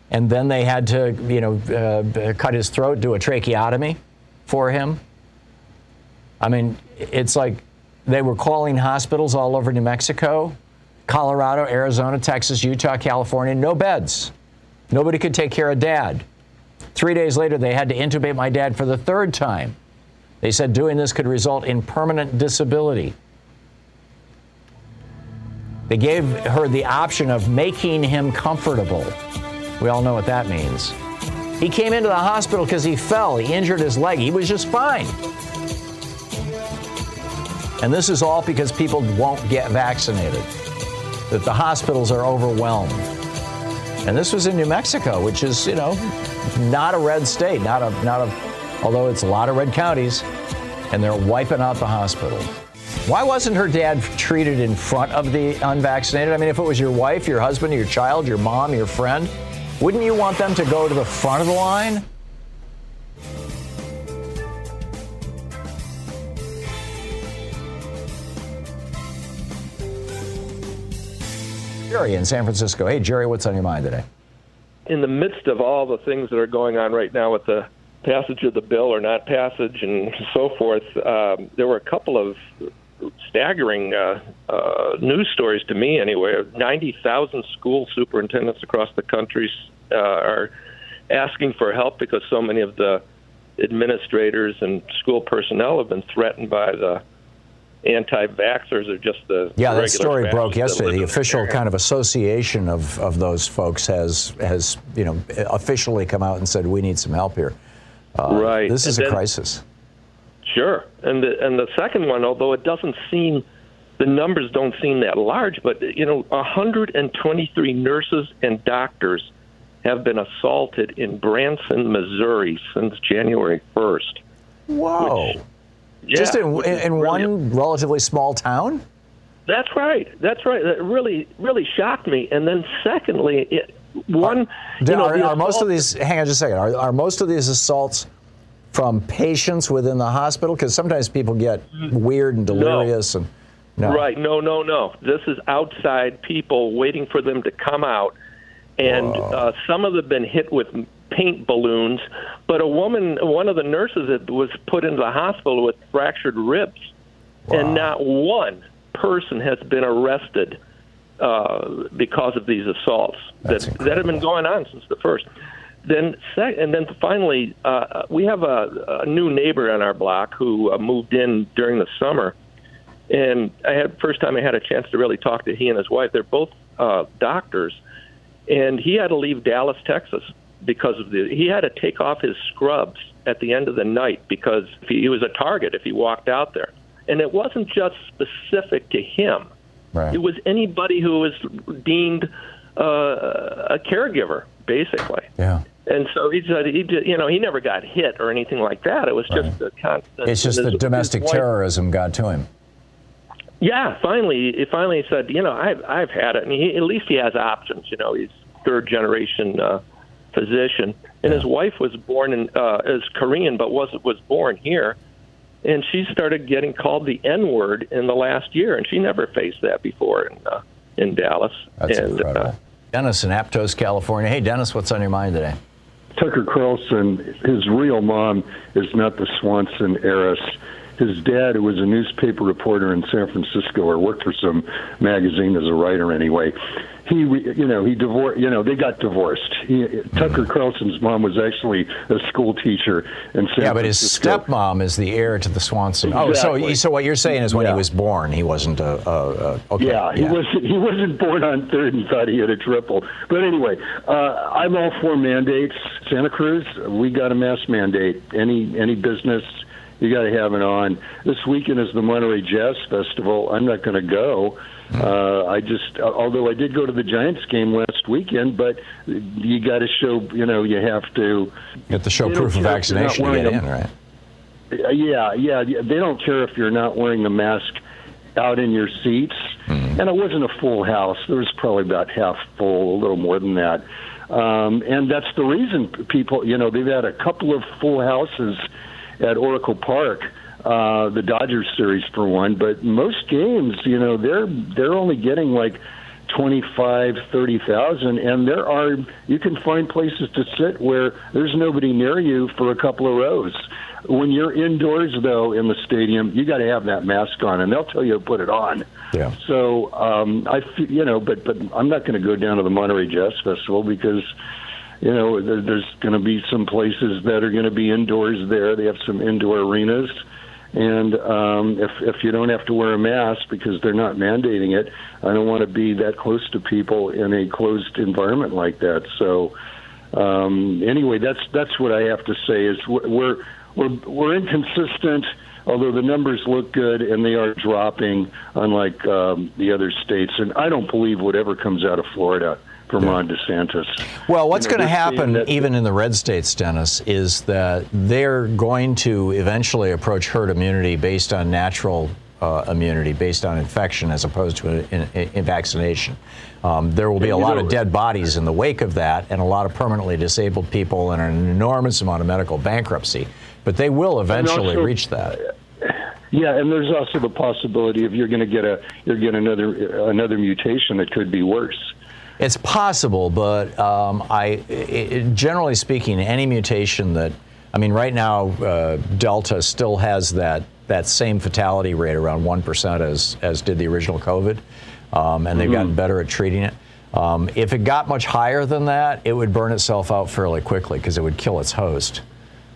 And then they had to, you know, uh, cut his throat, do a tracheotomy for him. I mean, it's like they were calling hospitals all over New Mexico, Colorado, Arizona, Texas, Utah, California, no beds. Nobody could take care of dad. Three days later, they had to intubate my dad for the third time. They said doing this could result in permanent disability. They gave her the option of making him comfortable. We all know what that means. He came into the hospital because he fell. He injured his leg. He was just fine. And this is all because people won't get vaccinated, that the hospitals are overwhelmed. And this was in New Mexico, which is, you know, not a red state, not a, not a, although it's a lot of red counties, and they're wiping out the hospital. Why wasn't her dad treated in front of the unvaccinated? I mean, if it was your wife, your husband, your child, your mom, your friend, wouldn't you want them to go to the front of the line? Jerry in San Francisco. Hey, Jerry, what's on your mind today? In the midst of all the things that are going on right now with the passage of the bill or not passage and so forth, um, there were a couple of staggering uh, uh, news stories to me, anyway. 90,000 school superintendents across the country uh, are asking for help because so many of the administrators and school personnel have been threatened by the anti-vaxxers are just the yeah. That story broke yesterday. The official kind of association of, of those folks has has you know officially come out and said we need some help here. Uh, Right. This is And a then- crisis. Sure, and the and the second one, although it doesn't seem, the numbers don't seem that large, but you know, 123 nurses and doctors have been assaulted in Branson, Missouri, since January 1st. Whoa! Yeah, Just in in, in one relatively small town. That's right. That's right. That really, really shocked me. And then, secondly, it, one. Are, you know, are, are most of these? Hang on just a second. Are, are most of these assaults from patients within the hospital? Because sometimes people get weird and delirious and. No. Right. No, no, no. This is outside people waiting for them to come out. And uh, some of them have been hit with paint balloons. But a woman, one of the nurses, that was put into the hospital with fractured ribs. And not one person has been arrested uh, because of these assaults that, that have been going on since the first. Then, sec- and then finally, uh, we have a, a new neighbor on our block who uh, moved in during the summer, and I had first time I had a chance to really talk to he and his wife. They're both uh, doctors, and he had to leave Dallas, Texas, because of the he had to take off his scrubs at the end of the night because he, he was a target if he walked out there, and it wasn't just specific to him. Right. It was anybody who was deemed uh, a caregiver, basically. Yeah. And so he said he did, you know he never got hit or anything like that. It was just a constant. It's just the domestic terrorism got to him. Yeah, finally, he finally said, you know, I've I've had it, and he, at least he has options. You know, he's third generation uh, physician, and his wife was born in uh, is Korean, but was was born here, and she started getting called the N word in the last year, and she never faced that before in uh, in Dallas. That's and, incredible. Uh, Dennis in Aptos, California. Hey, Dennis, what's on your mind today? Tucker Carlson, his real mom is not the Swanson heiress. His dad, who was a newspaper reporter in San Francisco or worked for some magazine as a writer anyway, he, you know, he divorced, you know, they got divorced. He, Tucker Carlson's mom was actually a school teacher in San Yeah, but his Francisco. stepmom is the heir to the Swanson. Oh, so Exactly. so what you're saying is when Yeah. he was born, he wasn't a. a, a okay. Yeah, he wasn't. He wasn't born on third and thought he had a triple. But anyway, uh, I'm all for mandates. Santa Cruz, we got a mask mandate. Any any business, you got to have it on. This weekend is the Monterey Jazz Festival. I'm not going to go. Uh, I just, although I did go to the Giants game last weekend, but you got to show, you know, you have to. You have to show proof of care if you're not vaccination to get in, right? Uh, Yeah, yeah. They don't care if you're not wearing a mask out in your seats. And it wasn't a full house. There was probably about half full, a little more than that. Um, and that's the reason people, you know, they've had a couple of full houses at Oracle Park, uh, the Dodgers series for one. But most games, you know, they're they're only getting like twenty-five, thirty thousand, and there are you can find places to sit where there's nobody near you for a couple of rows. When you're indoors, though, in the stadium, you got to have that mask on, and they'll tell you to put it on. Yeah. So um, I, you know, but but I'm not going to go down to the Monterey Jazz Festival because, you know, there, there's going to be some places that are going to be indoors there. They have some indoor arenas, and um, if if you don't have to wear a mask because they're not mandating it, I don't want to be that close to people in a closed environment like that. So um, anyway, that's that's what I have to say. Is we're we're we're, inconsistent. Although the numbers look good and they are dropping, unlike um, the other states, and I don't believe whatever comes out of Florida from Ron DeSantis. Well, what's going to happen, that- even in the red states, Dennis, is that they're going to eventually approach herd immunity based on natural uh, immunity, based on infection, as opposed to in, in, in vaccination. Um, there will be a lot of dead bodies in the wake of that, and a lot of permanently disabled people, and an enormous amount of medical bankruptcy. But they will eventually also- reach that. Yeah, and there's also the possibility of you're going to get a you're get another another mutation that could be worse. It's possible, but um, I, i i generally speaking, any mutation that, I mean, right now, uh, Delta still has that that same fatality rate around one percent as as did the original COVID, um, and they've gotten better at treating it. Um, if it got much higher than that, it would burn itself out fairly quickly because it would kill its host.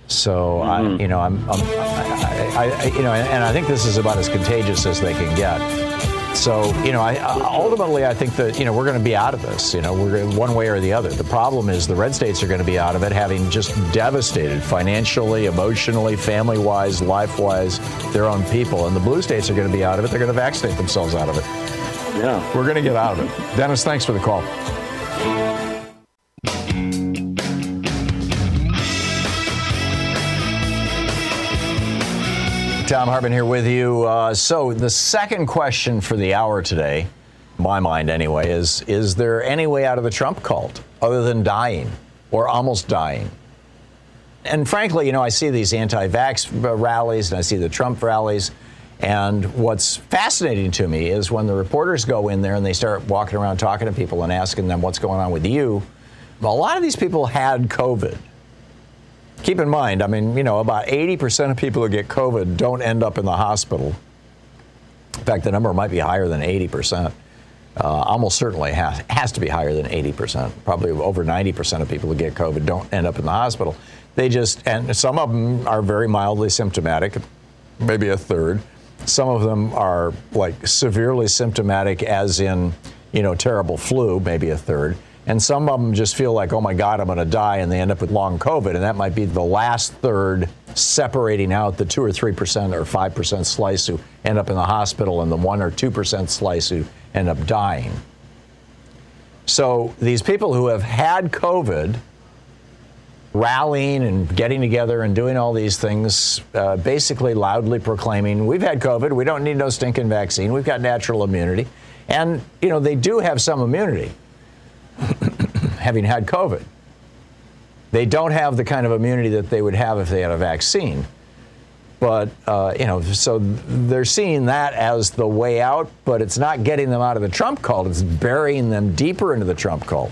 So I, you know, I'm, I'm I, I, you know, and I think this is about as contagious as they can get. So, you know, I, ultimately, I think that, you know, we're going to be out of this, you know, we're one way or the other. The problem is the red states are going to be out of it, having just devastated financially, emotionally, family wise, life wise, their own people. And the blue states are going to be out of it. They're going to vaccinate themselves out of it. Yeah. We're going to get out of it. Dennis, thanks for the call. Thom Hartmann here with you. Uh, so, the second question for the hour today my mind anyway, is is there any way out of the Trump cult other than dying or almost dying? And frankly, you know, I see these anti-vax rallies and I see the Trump rallies. And what's fascinating to me is when the reporters go in there and they start walking around talking to people and asking them what's going on with you. A lot of these people had COVID. Keep in mind, I mean, you know, about 80% of people who get COVID don't end up in the hospital. In fact, the number might be higher than 80%. Uh, almost certainly has, has to be higher than 80%. Probably over 90% of people who get COVID don't end up in the hospital. They just, and some of them are very mildly symptomatic, maybe a third. Some of them are like severely symptomatic, as in, you know, terrible flu, maybe a third. And some of them just feel like, oh my God, I'm going to die, and they end up with long COVID. And that might be the last third separating out the 2 or 3% or 5% slice who end up in the hospital and the 1 or 2% slice who end up dying. So these people who have had COVID rallying and getting together and doing all these things, uh, basically loudly proclaiming, we've had COVID, we don't need no stinking vaccine, we've got natural immunity. And, you know, they do have some immunity, having had COVID. They don't have the kind of immunity that they would have if they had a vaccine. But, uh, you know, so they're seeing that as the way out, but it's not getting them out of the Trump cult, it's burying them deeper into the Trump cult.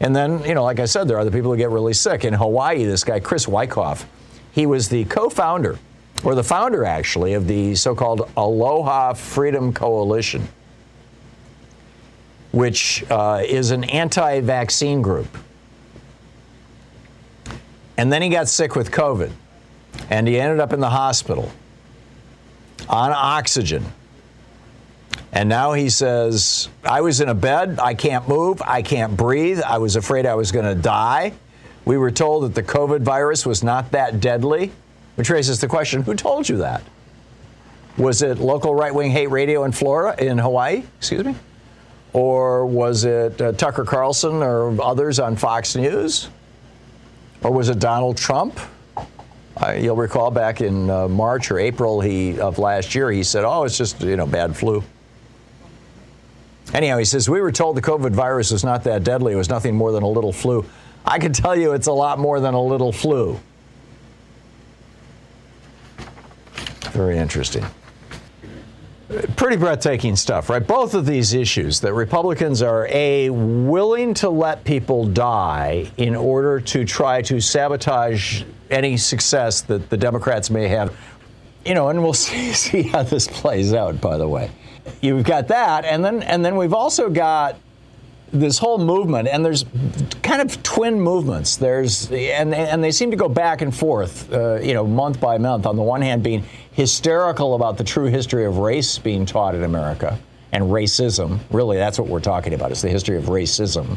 And then, you know, like I said, there are the people who get really sick. In Hawaii, this guy, Chris Wyckoff, he was the co founder, or the founder actually, of the so called Aloha Freedom Coalition, which uh, is an anti vaccine group. And then he got sick with COVID, and he ended up in the hospital on oxygen and now he says, I was in a bed, I can't move, I can't breathe, I was afraid I was going to die. We were told that the COVID virus was not that deadly, which raises the question who told you that? Was it local right wing hate radio in Florida, in Hawaii? Excuse me? Or was it uh, Tucker Carlson or others on Fox News? Or was it Donald Trump? Uh, you'll recall back in uh, March or April he, of last year, he said, "Oh, it's just you know bad flu." Anyhow, he says, We were told the COVID virus was not that deadly. It was nothing more than a little flu. I can tell you it's a lot more than a little flu. Very interesting. Pretty breathtaking stuff, right? Both of these issues that Republicans are A, willing to let people die in order to try to sabotage any success that the Democrats may have. You know, and we'll see, see how this plays out, by the way you've got that, and then and then we've also got this whole movement, and there's kind of twin movements. There's and and they seem to go back and forth, uh, you know, month by month. On the one hand, being hysterical about the true history of race being taught in America and racism. Really, that's what we're talking about. It's the history of racism.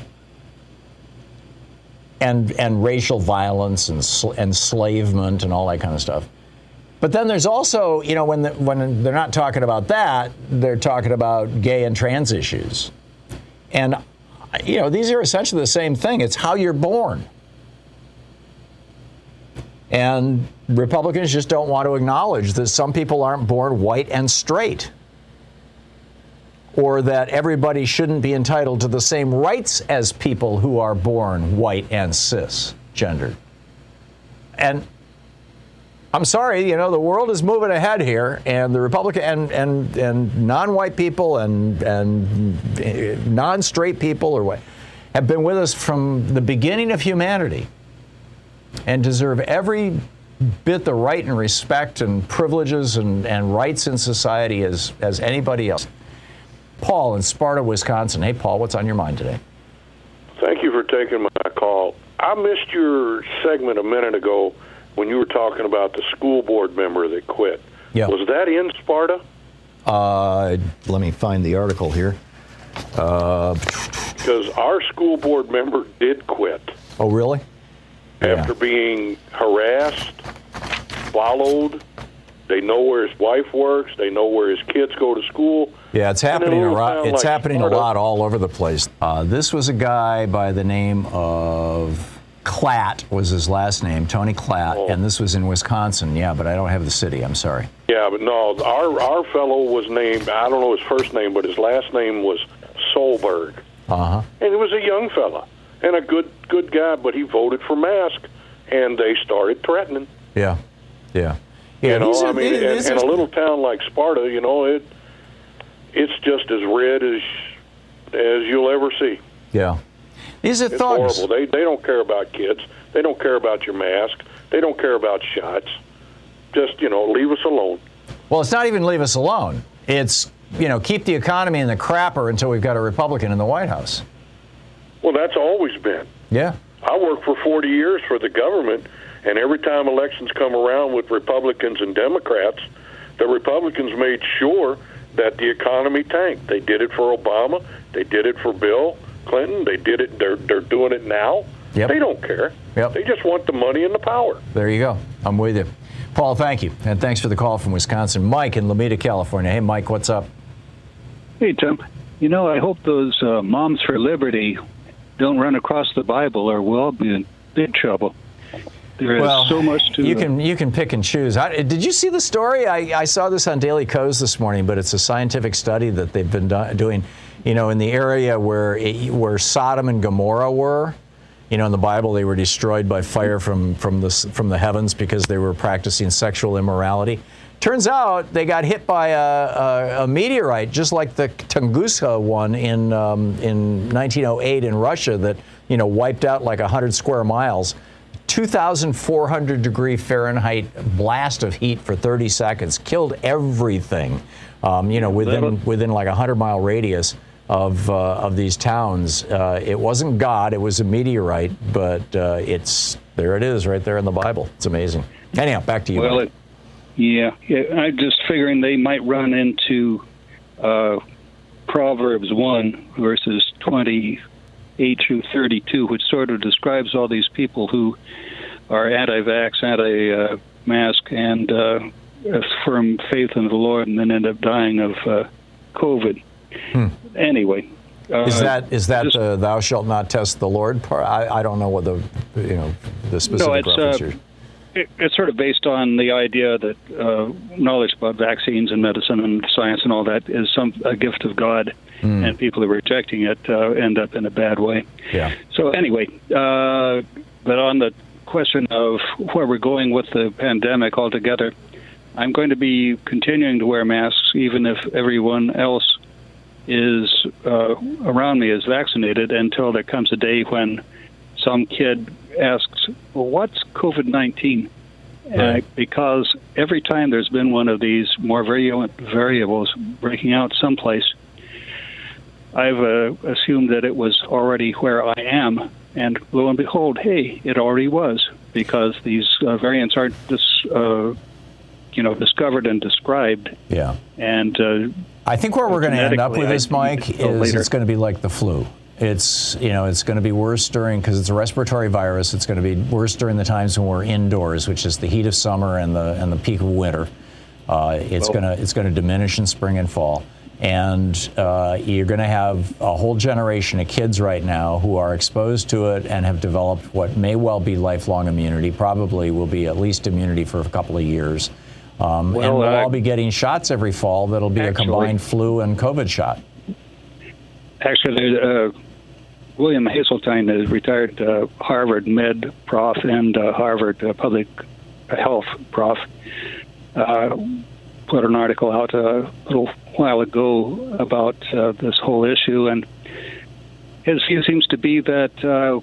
And, and racial violence and sl- enslavement and all that kind of stuff. But then there's also, you know, when, the, when they're not talking about that, they're talking about gay and trans issues. And, you know, these are essentially the same thing. It's how you're born. And Republicans just don't want to acknowledge that some people aren't born white and straight. Or that everybody shouldn't be entitled to the same rights as people who are born white and cisgendered. And I'm sorry, you know, the world is moving ahead here, and the Republican and and and non-white people and and eh, non-straight people or what have been with us from the beginning of humanity, and deserve every bit the right and respect and privileges and, and rights in society as as anybody else. Paul in Sparta, Wisconsin. Hey, Paul, what's on your mind today? Thank you for taking my call. I missed your segment a minute ago when you were talking about the school board member that quit. Yeah. Was that in Sparta? Uh, let me find the article here. Because uh, our school board member did quit. Oh, really? After yeah. being harassed, followed, they know where his wife works. They know where his kids go to school. Yeah, it's happening a lot. It's like happening Sparta. a lot all over the place. Uh, this was a guy by the name of Klatt was his last name, Tony Klatt, oh. and this was in Wisconsin. Yeah, but I don't have the city. I'm sorry. Yeah, but no, our our fellow was named. I don't know his first name, but his last name was Solberg, Uh huh. and he was a young fella and a good good guy, but he voted for mask, and they started threatening. Yeah. Yeah. Yeah. you know, I mean, and, and a little town like Sparta, you know, it it's just as red as as you'll ever see. Yeah. These are It's thugs. horrible. They they don't care about kids. They don't care about your mask. They don't care about shots. Just you know, leave us alone. Well, it's not even leave us alone. It's, you know, keep the economy in the crapper until we've got a Republican in the White House. Well, that's always been. Yeah. I worked for 40 years for the government, and every time elections come around with Republicans and Democrats, the Republicans made sure that the economy tanked. They did it for Obama. They did it for Bill Clinton. They did it. They're they're doing it now. Yep. They don't care. Yep. They just want the money and the power. There you go. I'm with you. Paul, thank you. And thanks for the call from Wisconsin. Mike in Lomita, California. Hey, Mike, what's up? Hey, Tim. You know, I hope those uh, moms for liberty don't run across the Bible, or we'll be in big trouble. There is well, so much to you can you can pick and choose. I, did you see the story? I, I saw this on Daily Kos this morning, but it's a scientific study that they've been do- doing. You know, in the area where it, where Sodom and Gomorrah were. You know, in the Bible, they were destroyed by fire from from the from the heavens because they were practicing sexual immorality. Turns out they got hit by a, a, a meteorite, just like the Tunguska one in um, in 1908 in Russia, that you know wiped out like 100 square miles. 2,400 degree Fahrenheit blast of heat for 30 seconds killed everything. Um, you know, within within like a 100 mile radius of uh, of these towns. Uh, it wasn't God; it was a meteorite, but uh, it's there. It is right there in the Bible. It's amazing. Anyhow, back to you. Well, it, yeah, yeah, I'm just figuring they might run into uh, Proverbs 1 verses 28 through 32, which sort of describes all these people who are anti-vax, anti-mask, and uh, have firm faith in the Lord, and then end up dying of uh, COVID. Anyway, uh, is that is that just- the "Thou shalt not test the Lord" part? I, I don't know what the you know the specific it's, reference uh, it, it's sort of based on the idea that uh, knowledge about vaccines and medicine and science and all that is some a gift of God, Hmm. and people who are rejecting it uh, end up in a bad way. Yeah. So anyway, uh, but on the question of where we're going with the pandemic altogether, I'm going to be continuing to wear masks even if everyone else is uh, around me is vaccinated until there comes a day when some kid asks, "Well, what's COVID 19?" Uh, because every time there's been one of these more virulent variables breaking out someplace, I've uh, assumed that it was already where I am, and lo and behold, hey, it already was because these uh, variants aren't dis- uh, you know discovered and described, Yeah. and uh, I think where we're going to end up with this, Mike, is later. it's going to be like the flu. It's you know it's going to be worse during because it's a respiratory virus. It's going to be worse during the times when we're indoors, which is the heat of summer and the and the peak of winter. Uh, it's going to it's going to diminish in spring and fall, and uh, you're going to have a whole generation of kids right now who are exposed to it and have developed what may well be lifelong immunity. Probably will be at least immunity for a couple of years. Um, and Well, we'll uh, all be getting shots every fall that'll be a combined flu and COVID shot. Actually, uh, William Haseltine is retired uh, Harvard med prof and uh, Harvard uh, public health prof. Uh, put an article out a little while ago about uh, this whole issue, and his view seems to be that uh,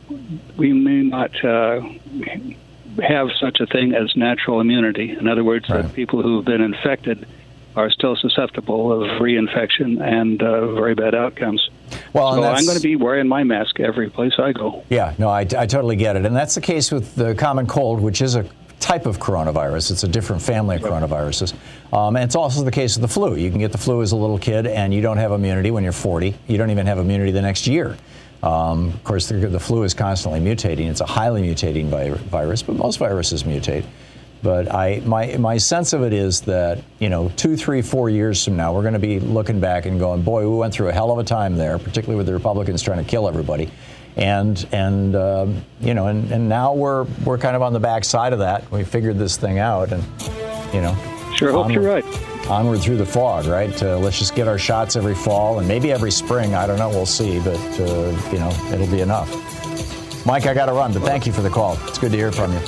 we may not uh, have such a thing as natural immunity. In other words, that people who have been infected are still susceptible of reinfection and uh, very bad outcomes. Well, so I'm going to be wearing my mask every place I go. Yeah, no, I, I totally get it. And that's the case with the common cold, which is a type of coronavirus. It's a different family of coronaviruses. Um, and it's also the case of the flu. You can get the flu as a little kid, and you don't have immunity when you're 40. You don't even have immunity the next year. Um, of course, the, the flu is constantly mutating. It's a highly mutating vi- virus, but most viruses mutate. But I, my, my sense of it is that, you know, two, three, four years from now, we're going to be looking back and going, boy, we went through a hell of a time there, particularly with the Republicans trying to kill everybody. And, and um, you know, and, and now we're, we're kind of on the back side of that. We figured this thing out and, you know. Sure hope you're right. Onward through the fog, right? Uh, let's just get our shots every fall and maybe every spring. I don't know. We'll see, but uh, you know, it'll be enough. Mike, I got to run, but thank you for the call. It's good to hear from you.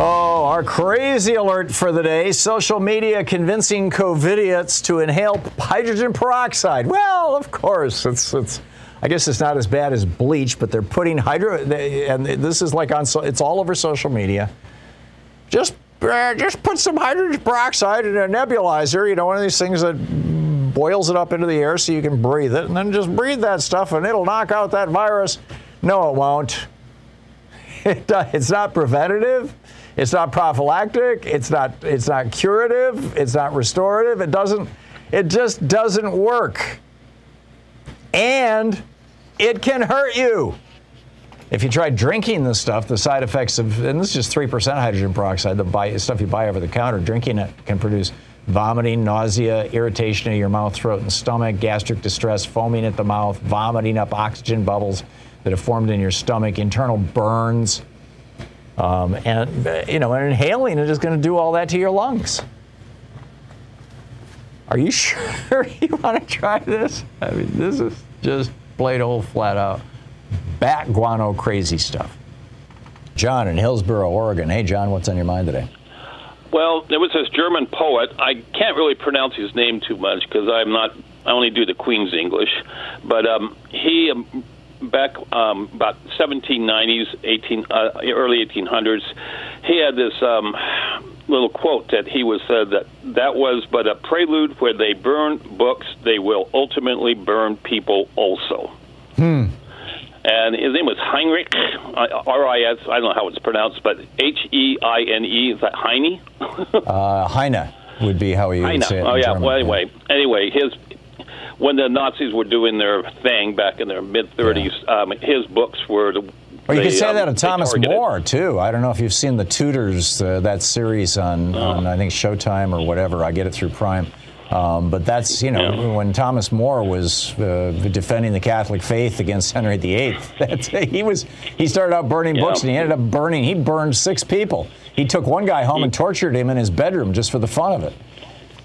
Oh, our crazy alert for the day. Social media convincing COVIDiots to inhale hydrogen peroxide. Well, of course, it's, it's I guess it's not as bad as bleach, but they're putting hydro, and this is like on, it's all over social media. Just, uh, just put some hydrogen peroxide in a nebulizer, you know, one of these things that boils it up into the air so you can breathe it, and then just breathe that stuff and it'll knock out that virus. No, it won't. It, it's not preventative. It's not prophylactic. It's not. It's not curative. It's not restorative. It doesn't. It just doesn't work. And it can hurt you. If you try drinking this stuff, the side effects of, and this is just 3% hydrogen peroxide, the buy, stuff you buy over the counter, drinking it can produce vomiting, nausea, irritation of your mouth, throat, and stomach, gastric distress, foaming at the mouth, vomiting up oxygen bubbles that have formed in your stomach, internal burns, um, and, you know, and inhaling it is going to do all that to your lungs. Are you sure you want to try this? I mean, this is just plain old flat out bat guano crazy stuff. John in Hillsboro, Oregon. Hey, John, what's on your mind today? Well, there was this German poet. I can't really pronounce his name too much because I'm not. I only do the Queen's English, but um, he um, back um, about 1790s, 18 uh, early 1800s, he had this um, little quote that he was said that that was but a prelude where they burn books, they will ultimately burn people also. Hmm. And his name was Heinrich, uh, R I S. I don't know how it's pronounced, but H E I N E. Is that Heine? uh, Heine would be how you would say it. Oh yeah. German. Well, anyway, yeah. anyway, his when the Nazis were doing their thing back in their mid 30s, yeah. um, his books were the. Or you could say um, that of Thomas More too. I don't know if you've seen the Tudors, uh, that series on, oh. on I think Showtime or whatever. I get it through Prime. Um, but that's you know yeah. when Thomas More was uh, defending the Catholic faith against Henry VIII. That's he was he started out burning yeah. books and he ended up burning. He burned six people. He took one guy home and tortured him in his bedroom just for the fun of it.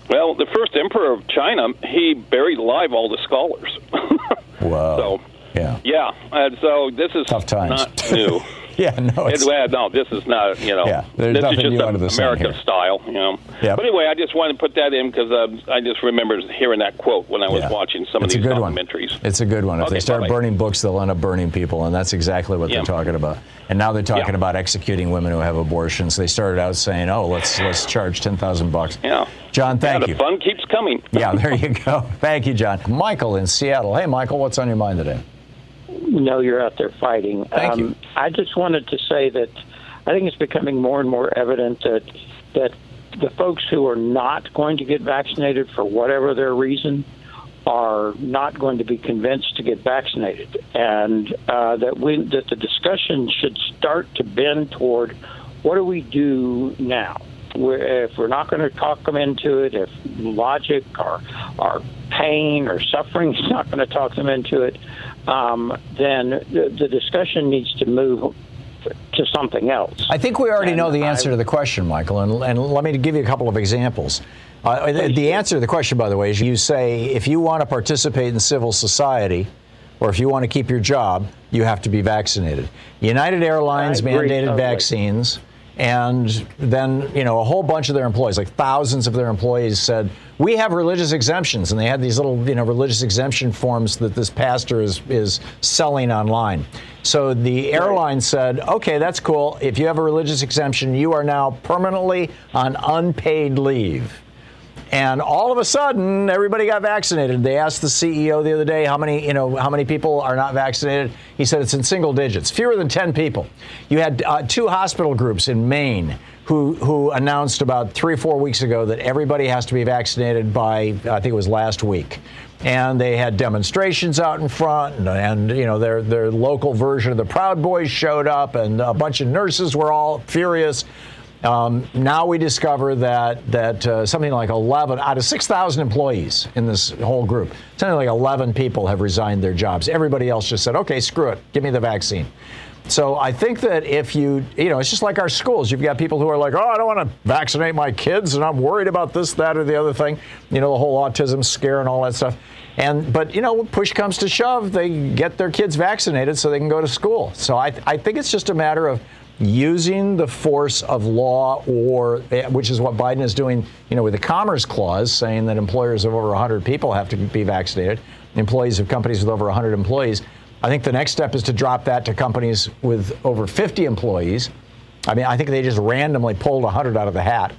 Well, the first emperor of China, he buried alive all the scholars. wow. So, yeah. Yeah. And so this is Tough times. not new. yeah, no. It's, it, no, this is not, you know, yeah, there's this nothing is just new under the American style, you know. Yep. But anyway, I just wanted to put that in because uh, I just remember hearing that quote when I was yeah. watching some it's of these a good documentaries. One. It's a good one. If okay, they start bye-bye. burning books, they'll end up burning people, and that's exactly what Yeah. they're talking about. And now they're talking Yeah. about executing women who have abortions. They started out saying, "Oh, let's let's charge ten thousand bucks." Yeah. John, thank yeah, you. the fun keeps coming. yeah, there you go. Thank you, John. Michael in Seattle. Hey, Michael, what's on your mind today? Know you're out there fighting. Thank um, you. I just wanted to say that I think it's becoming more and more evident that that the folks who are not going to get vaccinated for whatever their reason are not going to be convinced to get vaccinated, and uh, that we that the discussion should start to bend toward what do we do now. We're, if we're not going to talk them into it, if logic or, or pain or suffering is not going to talk them into it, um, then the, the discussion needs to move to something else. I think we already And know the answer I- to the question, Michael, and, and let me give you a couple of examples. Uh, the, the answer to the question, by the way, is you say if you want to participate in civil society, or if you want to keep your job, you have to be vaccinated. United Airlines mandated totally. vaccines, and then you know a whole bunch of their employees, like thousands of their employees, said we have religious exemptions, and they had these little you know religious exemption forms that this pastor is is selling online. So the airline said, okay, that's cool. If you have a religious exemption, you are now permanently on unpaid leave. And all of a sudden, everybody got vaccinated. They asked the CEO the other day how many, you know, how many people are not vaccinated. He said it's in single digits, fewer than 10 people. You had uh, two hospital groups in Maine who who announced about three or four weeks ago that everybody has to be vaccinated by I think it was last week. And they had demonstrations out in front, and, and you know their their local version of the Proud Boys showed up, and a bunch of nurses were all furious. Um, now we discover that that uh, something like 11 out of 6,000 employees in this whole group, something like 11 people have resigned their jobs. Everybody else just said, "Okay, screw it, give me the vaccine." So I think that if you, you know, it's just like our schools. You've got people who are like, "Oh, I don't want to vaccinate my kids, and I'm worried about this, that, or the other thing." You know, the whole autism scare and all that stuff. And but you know, push comes to shove, they get their kids vaccinated so they can go to school. So I, I think it's just a matter of using the force of law or which is what Biden is doing, you know, with the Commerce Clause saying that employers of over 100 people have to be vaccinated, employees of companies with over 100 employees. I think the next step is to drop that to companies with over 50 employees. I mean, I think they just randomly pulled 100 out of the hat.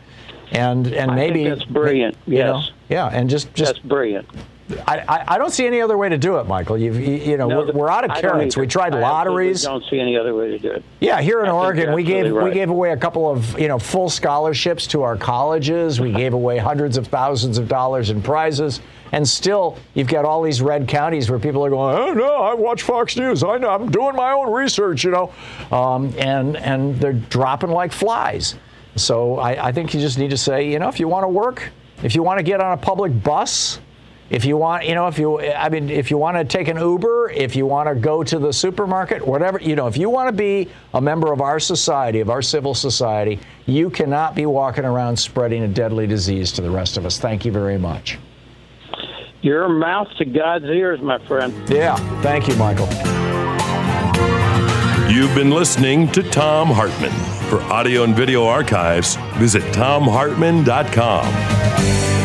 And and I maybe that's brilliant. yes, know, yeah, and just just that's brilliant. I, I, don't see any other way to do it, Michael. You've, you, you know, No, we're, we're out of carrots. We tried I lotteries. don't see any other way to do it. Yeah, here in I Oregon, we gave absolutely we gave away a couple of you know full scholarships to our colleges. We gave away hundreds of thousands of dollars in prizes, and still you've got all these red counties where people are going, "Oh no, I watch Fox News. I know I'm doing my own research," you know, um, and and they're dropping like flies. So I, I think you just need to say, you know, if you want to work, if you want to get on a public bus. If you want, you know, if you, I mean, if you want to take an Uber, if you want to go to the supermarket, whatever, you know, if you want to be a member of our society, of our civil society, you cannot be walking around spreading a deadly disease to the rest of us. Thank you very much. Your mouth to God's ears, my friend. Yeah. Thank you, Michael. You've been listening to Thom Hartmann. For audio and video archives, visit thomhartmann.com.